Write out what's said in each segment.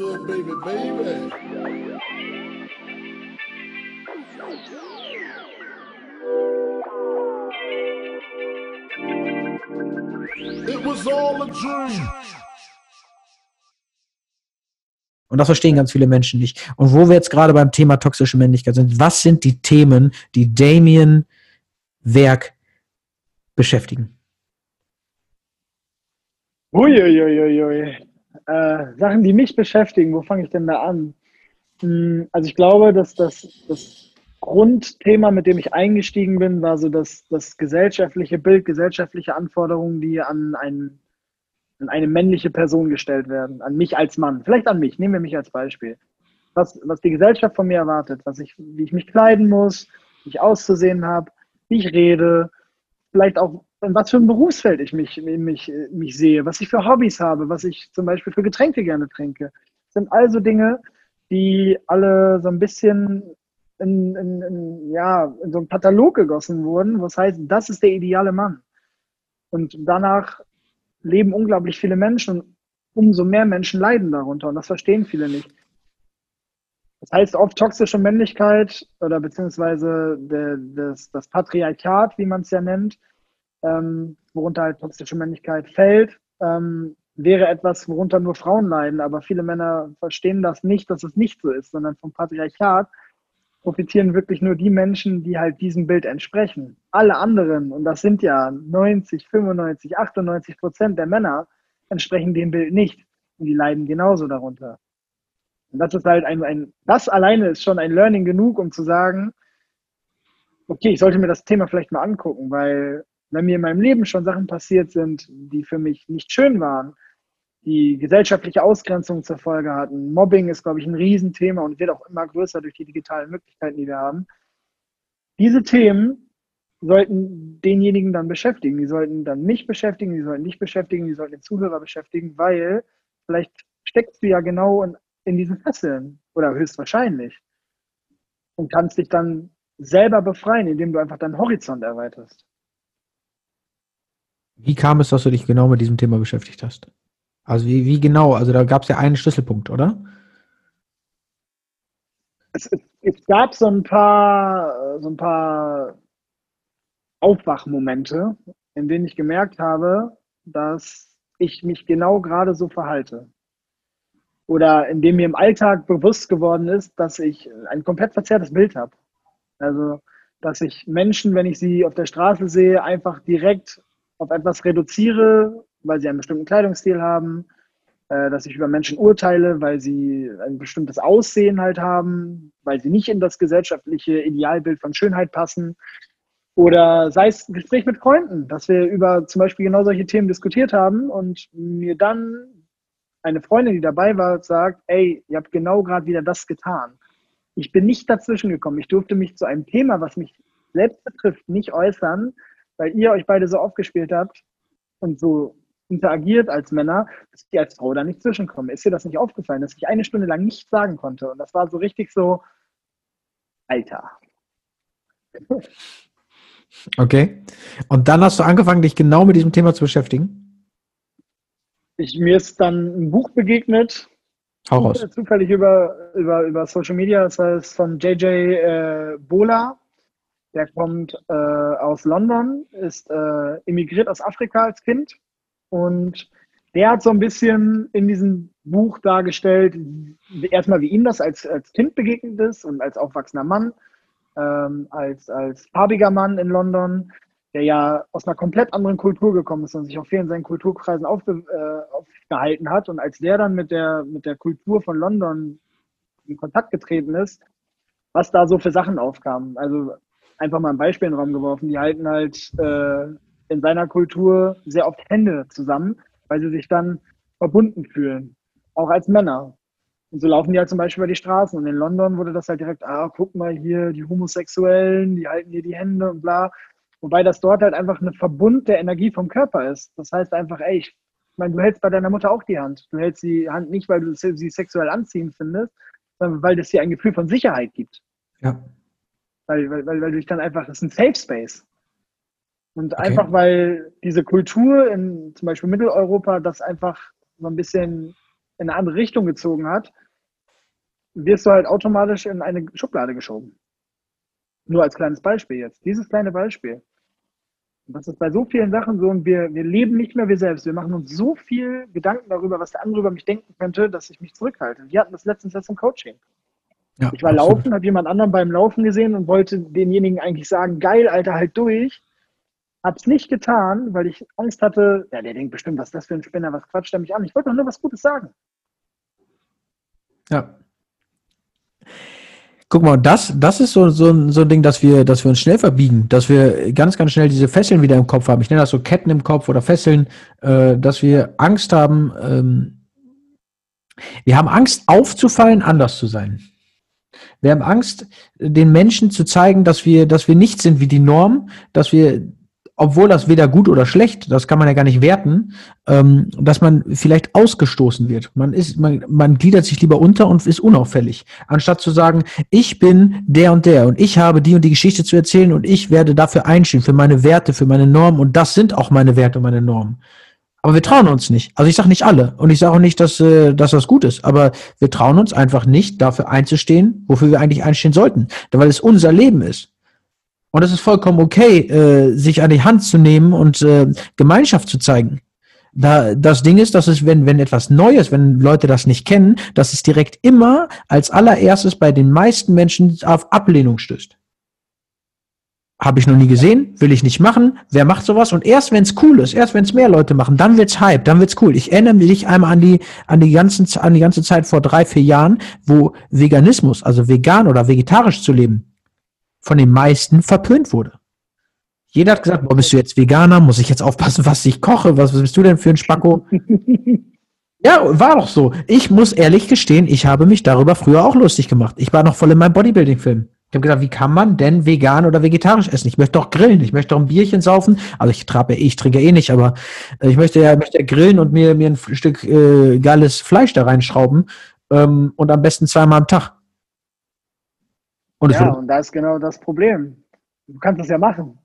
good, baby, baby. It was all a dream. Und das verstehen ganz viele Menschen nicht. Und wo wir jetzt gerade beim Thema toxische Männlichkeit sind, was sind die Themen, die Damien Werk beschäftigen? Uiuiuiui. Äh, Sachen, die mich beschäftigen, wo fange ich denn da an? Hm, also ich glaube, dass das, das Grundthema, mit dem ich eingestiegen bin, war so das, das gesellschaftliche Bild, gesellschaftliche Anforderungen, die an, ein, an eine männliche Person gestellt werden, an mich als Mann, vielleicht an mich, nehmen wir mich als Beispiel. Was, was die Gesellschaft von mir erwartet, was ich, wie ich mich kleiden muss, wie ich auszusehen habe, wie ich rede, vielleicht auch was für ein Berufsfeld ich mich, mich, mich sehe, was ich für Hobbys habe, was ich zum Beispiel für Getränke gerne trinke. Das sind also Dinge, die alle so ein bisschen in, in, in, ja, in so einen Katalog gegossen wurden, was heißt, das ist der ideale Mann. Und danach leben unglaublich viele Menschen und umso mehr Menschen leiden darunter und das verstehen viele nicht. Das heißt oft toxische Männlichkeit oder beziehungsweise des, das Patriarchat, wie man es ja nennt, ähm, worunter halt toxische Männlichkeit fällt, ähm, wäre etwas, worunter nur Frauen leiden. Aber viele Männer verstehen das nicht, dass es nicht so ist, sondern vom Patriarchat profitieren wirklich nur die Menschen, die halt diesem Bild entsprechen. Alle anderen, und das sind ja 90, 95, 98 Prozent der Männer, entsprechen dem Bild nicht. Und die leiden genauso darunter. Und das ist halt ein, ein, das alleine ist schon ein Learning genug, um zu sagen, okay, ich sollte mir das Thema vielleicht mal angucken, weil wenn mir in meinem Leben schon Sachen passiert sind, die für mich nicht schön waren, die gesellschaftliche Ausgrenzung zur Folge hatten. Mobbing ist, glaube ich, ein Riesenthema und wird auch immer größer durch die digitalen Möglichkeiten, die wir haben. Diese Themen sollten denjenigen dann beschäftigen. Die sollten dann mich beschäftigen, die sollten dich beschäftigen, die sollten den Zuhörer beschäftigen, weil vielleicht steckst du ja genau in, in diesen Fesseln oder höchstwahrscheinlich und kannst dich dann selber befreien, indem du einfach deinen Horizont erweiterst. Wie kam es, dass du dich genau mit diesem Thema beschäftigt hast? Also wie, wie genau? Also da gab es ja einen Schlüsselpunkt, oder? Es, es, gab so ein paar, so ein paar Aufwachmomente, in denen ich gemerkt habe, dass ich mich genau gerade so verhalte. Oder in dem mir im Alltag bewusst geworden ist, dass ich ein komplett verzerrtes Bild habe. Also, dass ich Menschen, wenn ich sie auf der Straße sehe, einfach direkt auf etwas reduziere, weil sie einen bestimmten Kleidungsstil haben, äh, dass ich über Menschen urteile, weil sie ein bestimmtes Aussehen halt haben, weil sie nicht in das gesellschaftliche Idealbild von Schönheit passen. Oder sei es ein Gespräch mit Freunden, dass wir über zum Beispiel genau solche Themen diskutiert haben und mir dann eine Freundin, die dabei war, sagt, ey, ihr habt genau gerade wieder das getan. Ich bin nicht dazwischen gekommen. Ich durfte mich zu einem Thema, was mich selbst betrifft, nicht äußern, weil ihr euch beide so aufgespielt habt und so interagiert als Männer, dass ich als Frau da nicht zwischenkomme. Ist dir das nicht aufgefallen, dass ich eine Stunde lang nichts sagen konnte? Und das war so richtig so, Alter. Okay. Und dann hast du angefangen, dich genau mit diesem Thema zu beschäftigen? Ich, mir ist dann ein Buch begegnet. Hau raus. Zufällig über, über, über Social Media, das heißt von JJ äh, Bola. Der kommt äh, aus London, ist äh, emigriert aus Afrika als Kind und der hat so ein bisschen in diesem Buch dargestellt, erstmal wie ihm das als, als Kind begegnet ist und als aufwachsender Mann, ähm, als, als farbiger Mann in London, der ja aus einer komplett anderen Kultur gekommen ist und sich auf vielen seinen Kulturkreisen aufge, äh, aufgehalten hat. Und als der dann mit der, mit der Kultur von London in Kontakt getreten ist, was da so für Sachen aufkamen. Also einfach mal ein Beispiel in den Raum geworfen. Die halten halt äh, in seiner Kultur sehr oft Hände zusammen, weil sie sich dann verbunden fühlen, auch als Männer. Und so laufen die halt zum Beispiel über die Straßen. Und in London wurde das halt direkt, ah, guck mal hier, die Homosexuellen, die halten hier die Hände und bla. Wobei das dort halt einfach ein Verbund der Energie vom Körper ist. Das heißt einfach, ey, ich meine, du hältst bei deiner Mutter auch die Hand. Du hältst die Hand nicht, weil du sie sexuell anziehend findest, sondern weil es dir ein Gefühl von Sicherheit gibt. Ja weil, weil, weil, weil du dich dann einfach, das ist ein Safe Space. Und okay. einfach, weil diese Kultur in zum Beispiel Mitteleuropa das einfach so ein bisschen in eine andere Richtung gezogen hat, wirst du halt automatisch in eine Schublade geschoben. Nur als kleines Beispiel jetzt. Dieses kleine Beispiel. Das ist bei so vielen Sachen so und wir, wir leben nicht mehr wir selbst. Wir machen uns so viel Gedanken darüber, was der andere über mich denken könnte, dass ich mich zurückhalte. Wir hatten das letztens jetzt im Coaching. Ja, Ich war absolut. laufen, habe jemand anderen beim Laufen gesehen und wollte denjenigen eigentlich sagen, geil, Alter, halt durch. Hab's nicht getan, weil ich Angst hatte, ja, der denkt bestimmt, was ist das für ein Spinner, was quatscht er mich an? Ich wollte doch nur was Gutes sagen. Ja. Guck mal, das, das ist so, so, ein- so ein Ding, dass wir, dass wir uns schnell verbiegen, dass wir ganz, ganz schnell diese Fesseln wieder im Kopf haben. Ich nenne das so Ketten im Kopf oder Fesseln, äh, dass wir Angst haben, ähm, wir haben Angst aufzufallen, anders zu sein. Wir haben Angst, den Menschen zu zeigen, dass wir, dass wir nicht sind wie die Norm, dass wir, obwohl das weder gut oder schlecht, das kann man ja gar nicht werten, ähm, dass man vielleicht ausgestoßen wird. Man ist, man, man gliedert sich lieber unter und ist unauffällig, anstatt zu sagen, ich bin der und der und ich habe die und die Geschichte zu erzählen und ich werde dafür einstehen, für meine Werte, für meine Normen und das sind auch meine Werte und meine Normen. Aber wir trauen uns nicht. Also ich sage nicht alle und ich sage auch nicht, dass, äh, dass das gut ist, aber wir trauen uns einfach nicht, dafür einzustehen, wofür wir eigentlich einstehen sollten, weil es unser Leben ist. Und es ist vollkommen okay, äh, sich an die Hand zu nehmen und äh, Gemeinschaft zu zeigen. Da, das Ding ist, dass es, wenn, wenn etwas Neues, wenn Leute das nicht kennen, dass es direkt immer als allererstes bei den meisten Menschen auf Ablehnung stößt. Habe ich noch nie gesehen, will ich nicht machen. Wer macht sowas? Und erst wenn es cool ist, erst wenn es mehr Leute machen, dann wird's Hype, dann wird's cool. Ich erinnere mich einmal an die an die ganzen an die ganze Zeit vor drei vier Jahren, wo Veganismus, also vegan oder vegetarisch zu leben, von den meisten verpönt wurde. Jeder hat gesagt, boah, bist du jetzt Veganer? Muss ich jetzt aufpassen, was ich koche? Was, was bist du denn für ein Spacko? Ja, war doch so. Ich muss ehrlich gestehen, ich habe mich darüber früher auch lustig gemacht. Ich war noch voll in meinem Bodybuilding-Film. Ich habe gesagt, wie kann man denn vegan oder vegetarisch essen? Ich möchte doch grillen, ich möchte doch ein Bierchen saufen. Also ich trabe, ich trinke eh nicht, aber äh, ich möchte ja, möchte ja grillen und mir, mir ein Stück äh, geiles Fleisch da reinschrauben ähm, und am besten zweimal am Tag. Und Ja, und da ist genau das Problem. Du kannst das ja machen.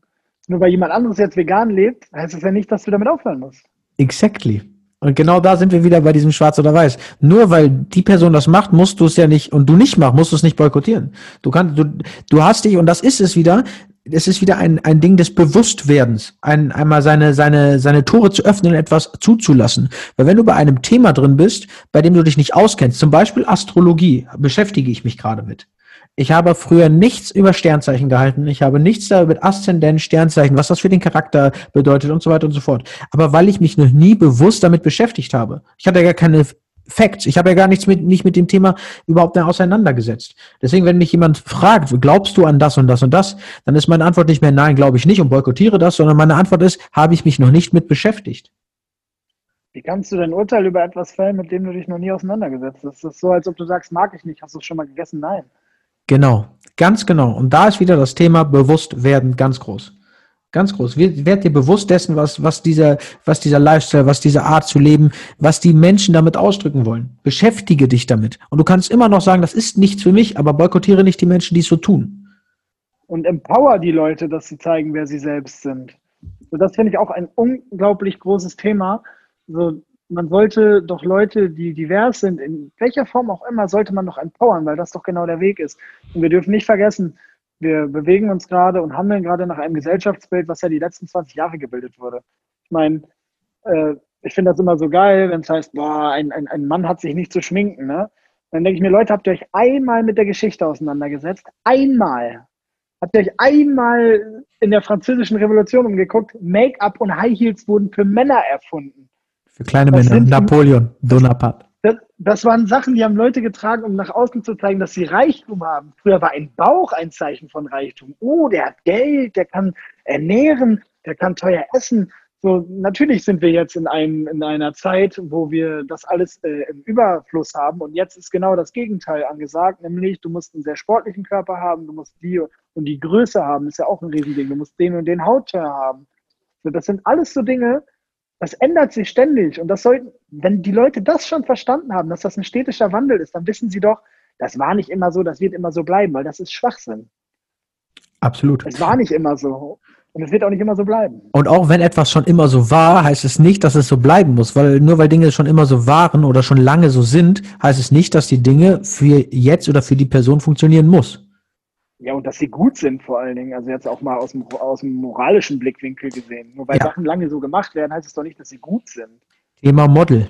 Nur weil jemand anderes jetzt vegan lebt, heißt das ja nicht, dass du damit aufhören musst. Exactly. Und genau da sind wir wieder bei diesem Schwarz oder Weiß. Nur weil die Person das macht, musst du es ja nicht, und du nicht machst, musst du es nicht boykottieren. Du kannst, du, du hast dich, und das ist es wieder, es ist wieder ein, ein Ding des Bewusstwerdens. Ein, einmal seine, seine, seine Tore zu öffnen, etwas zuzulassen. Weil wenn du bei einem Thema drin bist, bei dem du dich nicht auskennst, zum Beispiel Astrologie, beschäftige ich mich gerade mit. Ich habe früher nichts über Sternzeichen gehalten. Ich habe nichts da mit Aszendent, Sternzeichen, was das für den Charakter bedeutet und so weiter und so fort. Aber weil ich mich noch nie bewusst damit beschäftigt habe. Ich hatte ja gar keine Facts. Ich habe ja gar nichts mit, nicht mit dem Thema überhaupt auseinandergesetzt. Deswegen, wenn mich jemand fragt, glaubst du an das und das und das, dann ist meine Antwort nicht mehr nein, glaube ich nicht und boykottiere das, sondern meine Antwort ist, habe ich mich noch nicht mit beschäftigt. Wie kannst du dein Urteil über etwas fällen, mit dem du dich noch nie auseinandergesetzt hast? Das ist so, als ob du sagst, mag ich nicht, hast du es schon mal gegessen? Nein. Genau, ganz genau. Und da ist wieder das Thema Bewusstwerden ganz groß. Ganz groß. Werd, dir bewusst dessen, was, was, dieser, was dieser Lifestyle, was diese Art zu leben, was die Menschen damit ausdrücken wollen. Beschäftige dich damit. Und du kannst immer noch sagen, das ist nichts für mich, aber boykottiere nicht die Menschen, die es so tun. Und empower die Leute, dass sie zeigen, wer sie selbst sind. So, das finde ich auch ein unglaublich großes Thema. So, man sollte doch Leute, die divers sind, in welcher Form auch immer, sollte man doch empowern, weil das doch genau der Weg ist. Und wir dürfen nicht vergessen, wir bewegen uns gerade und handeln gerade nach einem Gesellschaftsbild, was ja die letzten 20 Jahre gebildet wurde. Ich meine, äh, ich finde das immer so geil, wenn es heißt, boah, ein, ein, ein Mann hat sich nicht zu schminken. Ne? Dann denke ich mir, Leute, habt ihr euch einmal mit der Geschichte auseinandergesetzt? Einmal. Habt ihr euch einmal in der französischen Revolution umgeguckt? Make-up und High Heels wurden für Männer erfunden. Für kleine Was Männer. Napoleon, Bonaparte. Das, das waren Sachen, die haben Leute getragen, um nach außen zu zeigen, dass sie Reichtum haben. Früher war ein Bauch ein Zeichen von Reichtum. Oh, der hat Geld, der kann ernähren, der kann teuer essen. So, natürlich sind wir jetzt in, einem, in einer Zeit, wo wir das alles äh, im Überfluss haben. Und jetzt ist genau das Gegenteil angesagt, nämlich du musst einen sehr sportlichen Körper haben, du musst die und die Größe haben, ist ja auch ein Riesending. Du musst den und den Hautteil haben. So, das sind alles so Dinge, das ändert sich ständig. Und das sollten, wenn die Leute das schon verstanden haben, dass das ein stetischer Wandel ist, dann wissen sie doch, das war nicht immer so, das wird immer so bleiben, weil das ist Schwachsinn. Absolut. Es war nicht immer so. Und es wird auch nicht immer so bleiben. Und auch wenn etwas schon immer so war, heißt es nicht, dass es so bleiben muss, weil nur weil Dinge schon immer so waren oder schon lange so sind, heißt es nicht, dass die Dinge für jetzt oder für die Person funktionieren muss. Ja, und dass sie gut sind vor allen Dingen. Also jetzt auch mal aus dem, aus dem moralischen Blickwinkel gesehen. Nur weil Ja. Sachen lange so gemacht werden, heißt es doch nicht, dass sie gut sind. Thema Model.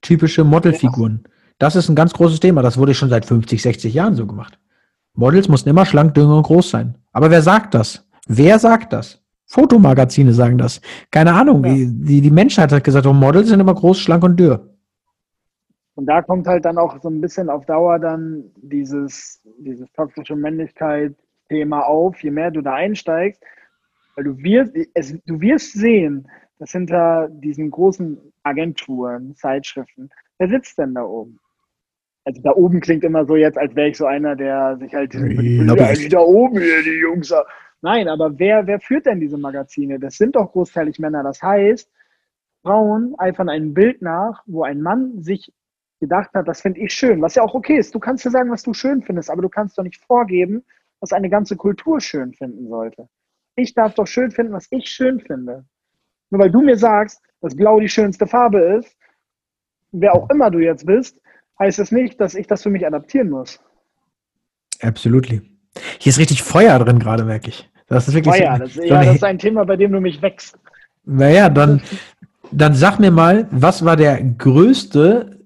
Typische Modelfiguren. Das ist ein ganz großes Thema. Das wurde schon seit 50, 60 Jahren so gemacht. Models mussten immer schlank, dünn und groß sein. Aber wer sagt das? Wer sagt das? Fotomagazine sagen das. Keine Ahnung. Ja. Die, die, die Menschheit hat gesagt, oh, Models sind immer groß, schlank und dürr. Und da kommt halt dann auch so ein bisschen auf Dauer dann dieses, dieses toxische Männlichkeit-Thema auf, je mehr du da einsteigst, weil du wirst, es, du wirst sehen, dass hinter diesen großen Agenturen, Zeitschriften, wer sitzt denn da oben? Also da oben klingt immer so jetzt, als wäre ich so einer, der sich halt die da oben hier, die Jungs. Nein, aber wer, wer führt denn diese Magazine? Das sind doch großteilig Männer. Das heißt, Frauen eifern einem Bild nach, wo ein Mann sich gedacht hat, das finde ich schön, was ja auch okay ist. Du kannst ja sagen, was du schön findest, aber du kannst doch nicht vorgeben, was eine ganze Kultur schön finden sollte. Ich darf doch schön finden, was ich schön finde. Nur weil du mir sagst, dass Blau die schönste Farbe ist, wer auch immer du jetzt bist, heißt es nicht, dass ich das für mich adaptieren muss. Absolutely. Hier ist richtig Feuer drin gerade, merke ich. Das ist wirklich Feuer, so, das, so ja, das ist ein Thema, bei dem du mich wächst. Naja, dann, dann sag mir mal, was war der größte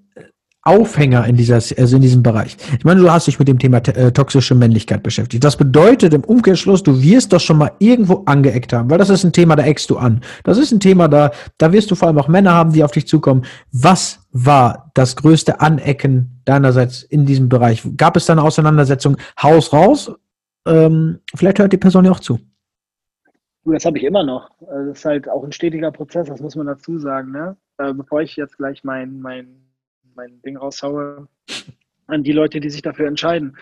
Aufhänger in, dieser, also in diesem Bereich? Ich meine, du hast dich mit dem Thema äh, toxische Männlichkeit beschäftigt. Das bedeutet im Umkehrschluss, du wirst doch schon mal irgendwo angeeckt haben, weil das ist ein Thema, da eckst du an. Das ist ein Thema, da, da wirst du vor allem auch Männer haben, die auf dich zukommen. Was war das größte Anecken deinerseits in diesem Bereich? Gab es da eine Auseinandersetzung Haus raus? Ähm, vielleicht hört die Person ja auch zu. Das habe ich immer noch. Also Das ist halt auch ein stetiger Prozess, das muss man dazu sagen. Ne? Äh, Bevor ich jetzt gleich mein, mein, mein Ding raushaue, an die Leute, die sich dafür entscheiden.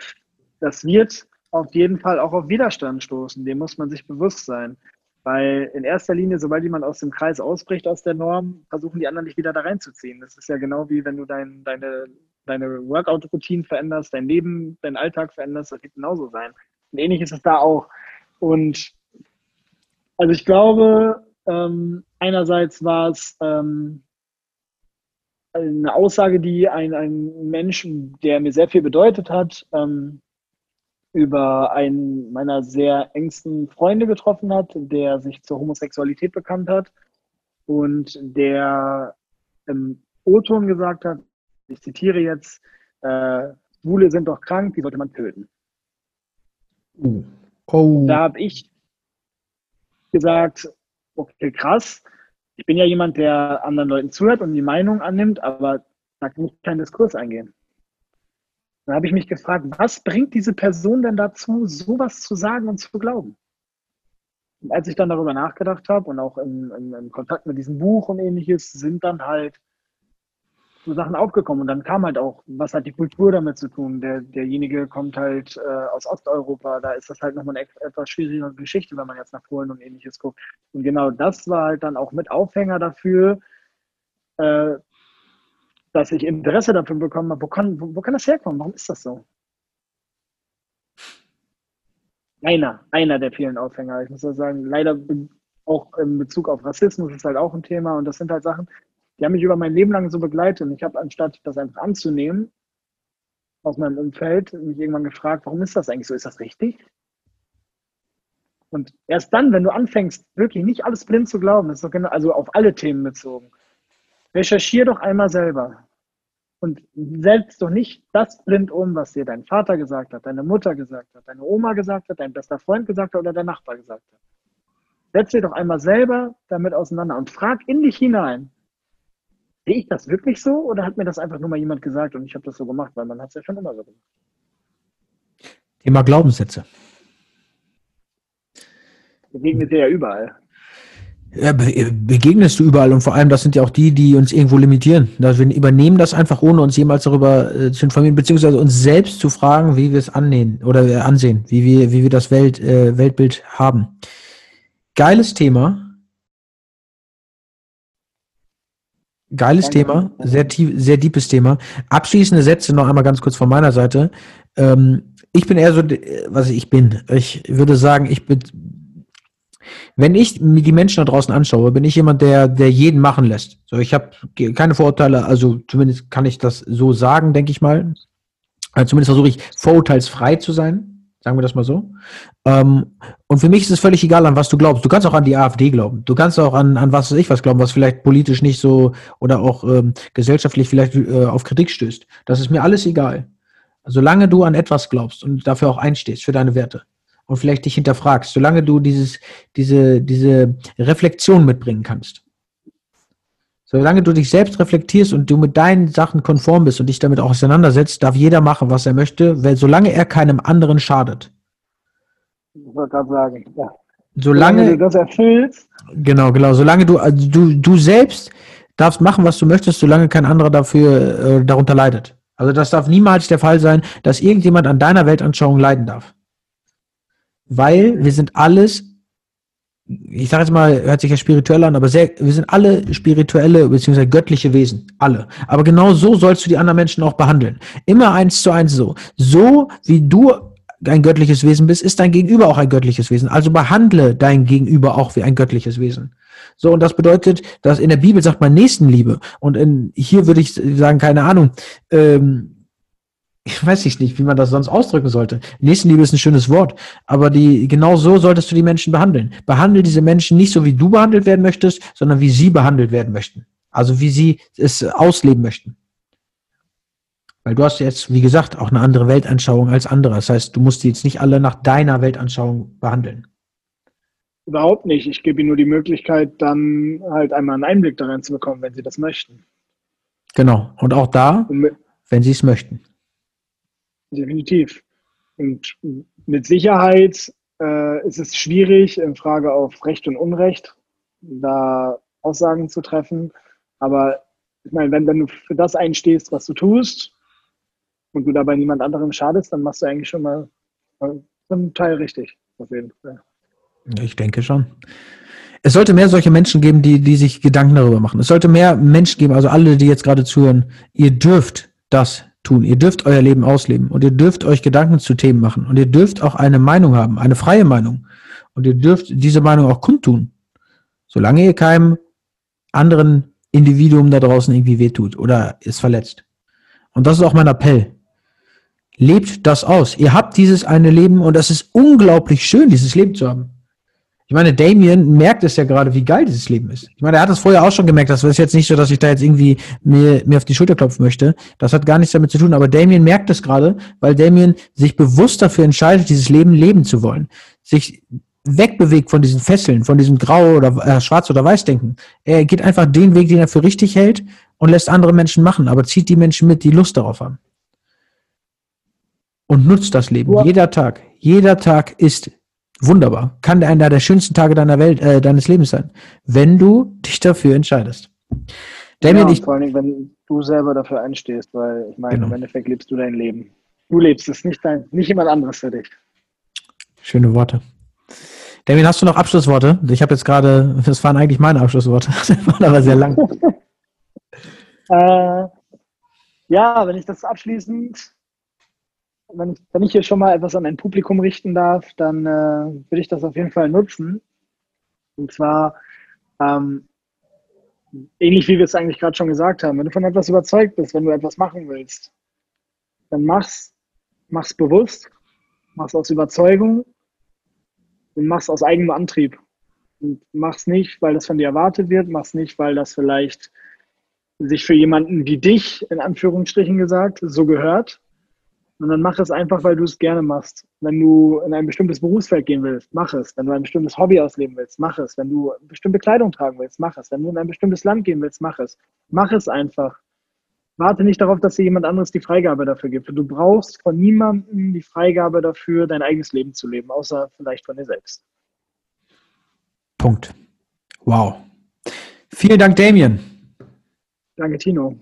Das wird auf jeden Fall auch auf Widerstand stoßen, dem muss man sich bewusst sein. Weil in erster Linie, sobald jemand aus dem Kreis ausbricht, aus der Norm, versuchen die anderen dich wieder da reinzuziehen. Das ist ja genau wie wenn du dein, deine, deine Workout-Routinen veränderst, dein Leben, deinen Alltag veränderst, das wird genauso sein. Und ähnlich ist es da auch. Und also ich glaube, ähm, einerseits war es ähm, eine Aussage, die ein, ein Mensch, der mir sehr viel bedeutet hat, ähm, über einen meiner sehr engsten Freunde getroffen hat, der sich zur Homosexualität bekannt hat und der im O-Ton gesagt hat, ich zitiere jetzt, äh, Schwule sind doch krank, die sollte man töten. Oh. Da habe ich gesagt, okay, krass. Ich bin ja jemand, der anderen Leuten zuhört und die Meinung annimmt, aber da kann ich keinen Diskurs eingehen. Dann habe ich mich gefragt, was bringt diese Person denn dazu, sowas zu sagen und zu glauben? Und als ich dann darüber nachgedacht habe und auch im, im, im Kontakt mit diesem Buch und ähnliches, sind dann halt so Sachen aufgekommen. Und dann kam halt auch, was hat die Kultur damit zu tun? Der, derjenige kommt halt äh, aus Osteuropa, da ist das halt nochmal eine etwas schwierigere Geschichte, wenn man jetzt nach Polen und ähnliches guckt. Und genau das war halt dann auch mit Aufhänger dafür, äh, dass ich Interesse dafür bekommen habe, wo kann, wo, wo kann das herkommen? Warum ist das so? Einer, einer der vielen Aufhänger. Ich muss sagen, leider auch in Bezug auf Rassismus ist halt auch ein Thema und das sind halt Sachen, die haben mich über mein Leben lang so begleitet. Und ich habe anstatt das einfach anzunehmen aus meinem Umfeld, mich irgendwann gefragt, warum ist das eigentlich so? Ist das richtig? Und erst dann, wenn du anfängst, wirklich nicht alles blind zu glauben, ist genau, also auf alle Themen bezogen, recherchier doch einmal selber. Und setz doch nicht das blind um, was dir dein Vater gesagt hat, deine Mutter gesagt hat, deine Oma gesagt hat, dein bester Freund gesagt hat oder dein Nachbar gesagt hat. Setz dir doch einmal selber damit auseinander und frag in dich hinein, sehe ich das wirklich so oder hat mir das einfach nur mal jemand gesagt und ich habe das so gemacht, weil man hat es ja schon immer so gemacht. Thema Glaubenssätze. Begegnet dir ja überall. Ja, be begegnest du überall und vor allem, das sind ja auch die, die uns irgendwo limitieren. Also wir übernehmen das einfach, ohne uns jemals darüber äh, zu informieren, beziehungsweise uns selbst zu fragen, wie wir es annehmen oder äh, ansehen, wie wir, wie wir das Welt, äh, Weltbild haben. Geiles Thema. Geiles Danke. Thema, sehr tief, sehr deepes Thema. Abschließende Sätze noch einmal ganz kurz von meiner Seite. Ähm, ich bin eher so, äh, was ich bin. Ich würde sagen, ich bin, Wenn ich mir die Menschen da draußen anschaue, bin ich jemand, der, der jeden machen lässt. So, ich habe keine Vorurteile, also zumindest kann ich das so sagen, denke ich mal. Also zumindest versuche ich vorurteilsfrei zu sein, sagen wir das mal so. Ähm, und für mich ist es völlig egal, an was du glaubst. Du kannst auch an die AfD glauben. Du kannst auch an, an was weiß ich was glauben, was vielleicht politisch nicht so oder auch ähm, gesellschaftlich vielleicht äh, auf Kritik stößt. Das ist mir alles egal. Solange du an etwas glaubst und dafür auch einstehst, für deine Werte und vielleicht dich hinterfragst, solange du dieses, diese, diese Reflexion mitbringen kannst. Solange du dich selbst reflektierst und du mit deinen Sachen konform bist und dich damit auch auseinandersetzt, darf jeder machen, was er möchte, weil solange er keinem anderen schadet. Ich wollte gerade sagen, ja. Solange, du das erfüllst, genau, genau, solange du, also du, du selbst darfst machen, was du möchtest, solange kein anderer dafür äh, darunter leidet. Also das darf niemals der Fall sein, dass irgendjemand an deiner Weltanschauung leiden darf. Weil wir sind alles, ich sage jetzt mal, hört sich ja spirituell an, aber sehr, wir sind alle spirituelle bzw. göttliche Wesen. Alle. Aber genau so sollst du die anderen Menschen auch behandeln. Immer eins zu eins so. So wie du ein göttliches Wesen bist, ist dein Gegenüber auch ein göttliches Wesen. Also behandle dein Gegenüber auch wie ein göttliches Wesen. So, und das bedeutet, dass in der Bibel sagt man Nächstenliebe. Und in, hier würde ich sagen, keine Ahnung, ähm, ich weiß nicht, wie man das sonst ausdrücken sollte. Nächstenliebe ist ein schönes Wort, aber die, genau so solltest du die Menschen behandeln. Behandle diese Menschen nicht so, wie du behandelt werden möchtest, sondern wie sie behandelt werden möchten. Also wie sie es ausleben möchten. Weil du hast jetzt, wie gesagt, auch eine andere Weltanschauung als andere. Das heißt, du musst die jetzt nicht alle nach deiner Weltanschauung behandeln. Überhaupt nicht. Ich gebe ihnen nur die Möglichkeit, dann halt einmal einen Einblick darin zu bekommen, wenn sie das möchten. Genau. Und auch da, wenn sie es möchten. Definitiv. Und mit Sicherheit äh, ist es schwierig, in Frage auf Recht und Unrecht da Aussagen zu treffen. Aber ich meine, wenn, wenn du für das einstehst, was du tust, und du dabei niemand anderem schadest, dann machst du eigentlich schon mal einen Teil richtig. Auf jeden Fall. Ich denke schon. Es sollte mehr solche Menschen geben, die, die sich Gedanken darüber machen. Es sollte mehr Menschen geben, also alle, die jetzt gerade zuhören, ihr dürft das tun. Ihr dürft euer Leben ausleben und ihr dürft euch Gedanken zu Themen machen und ihr dürft auch eine Meinung haben, eine freie Meinung. Und ihr dürft diese Meinung auch kundtun, solange ihr keinem anderen Individuum da draußen irgendwie wehtut oder ist verletzt. Und das ist auch mein Appell. Lebt das aus. Ihr habt dieses eine Leben und das ist unglaublich schön, dieses Leben zu haben. Ich meine, Damien merkt es ja gerade, wie geil dieses Leben ist. Ich meine, er hat es vorher auch schon gemerkt. Das ist jetzt nicht so, dass ich da jetzt irgendwie mir, mir auf die Schulter klopfen möchte. Das hat gar nichts damit zu tun. Aber Damien merkt es gerade, weil Damien sich bewusst dafür entscheidet, dieses Leben leben zu wollen. Sich wegbewegt von diesen Fesseln, von diesem Grau oder äh, Schwarz oder Weiß denken. Er geht einfach den Weg, den er für richtig hält und lässt andere Menschen machen, aber zieht die Menschen mit, die Lust darauf haben und nutzt das Leben. Ja. Jeder Tag, jeder Tag ist wunderbar. Kann einer der schönsten Tage deiner Welt, äh, deines Lebens sein, wenn du dich dafür entscheidest. Damien, ja, ich, vor allem, wenn du selber dafür einstehst, weil ich meine, genau. im Endeffekt lebst du dein Leben. Du lebst es, nicht dein, nicht jemand anderes für dich. Schöne Worte. Damien, hast du noch Abschlussworte? Ich habe jetzt gerade, das waren eigentlich meine Abschlussworte, das waren aber sehr lang. äh, ja, wenn ich das abschließend wenn ich, wenn ich hier schon mal etwas an ein Publikum richten darf, dann äh, würde ich das auf jeden Fall nutzen. Und zwar ähm, ähnlich wie wir es eigentlich gerade schon gesagt haben, wenn du von etwas überzeugt bist, wenn du etwas machen willst, dann mach's, mach's bewusst, mach's aus Überzeugung und mach's aus eigenem Antrieb. Und mach's nicht, weil das von dir erwartet wird, mach's nicht, weil das vielleicht sich für jemanden wie dich, in Anführungsstrichen gesagt, so gehört, und dann mach es einfach, weil du es gerne machst. Wenn du in ein bestimmtes Berufsfeld gehen willst, mach es. Wenn du ein bestimmtes Hobby ausleben willst, mach es. Wenn du bestimmte Kleidung tragen willst, mach es. Wenn du in ein bestimmtes Land gehen willst, mach es. Mach es einfach. Warte nicht darauf, dass dir jemand anderes die Freigabe dafür gibt. Du brauchst von niemandem die Freigabe dafür, dein eigenes Leben zu leben, außer vielleicht von dir selbst. Punkt. Wow. Vielen Dank, Damien. Danke, Tino.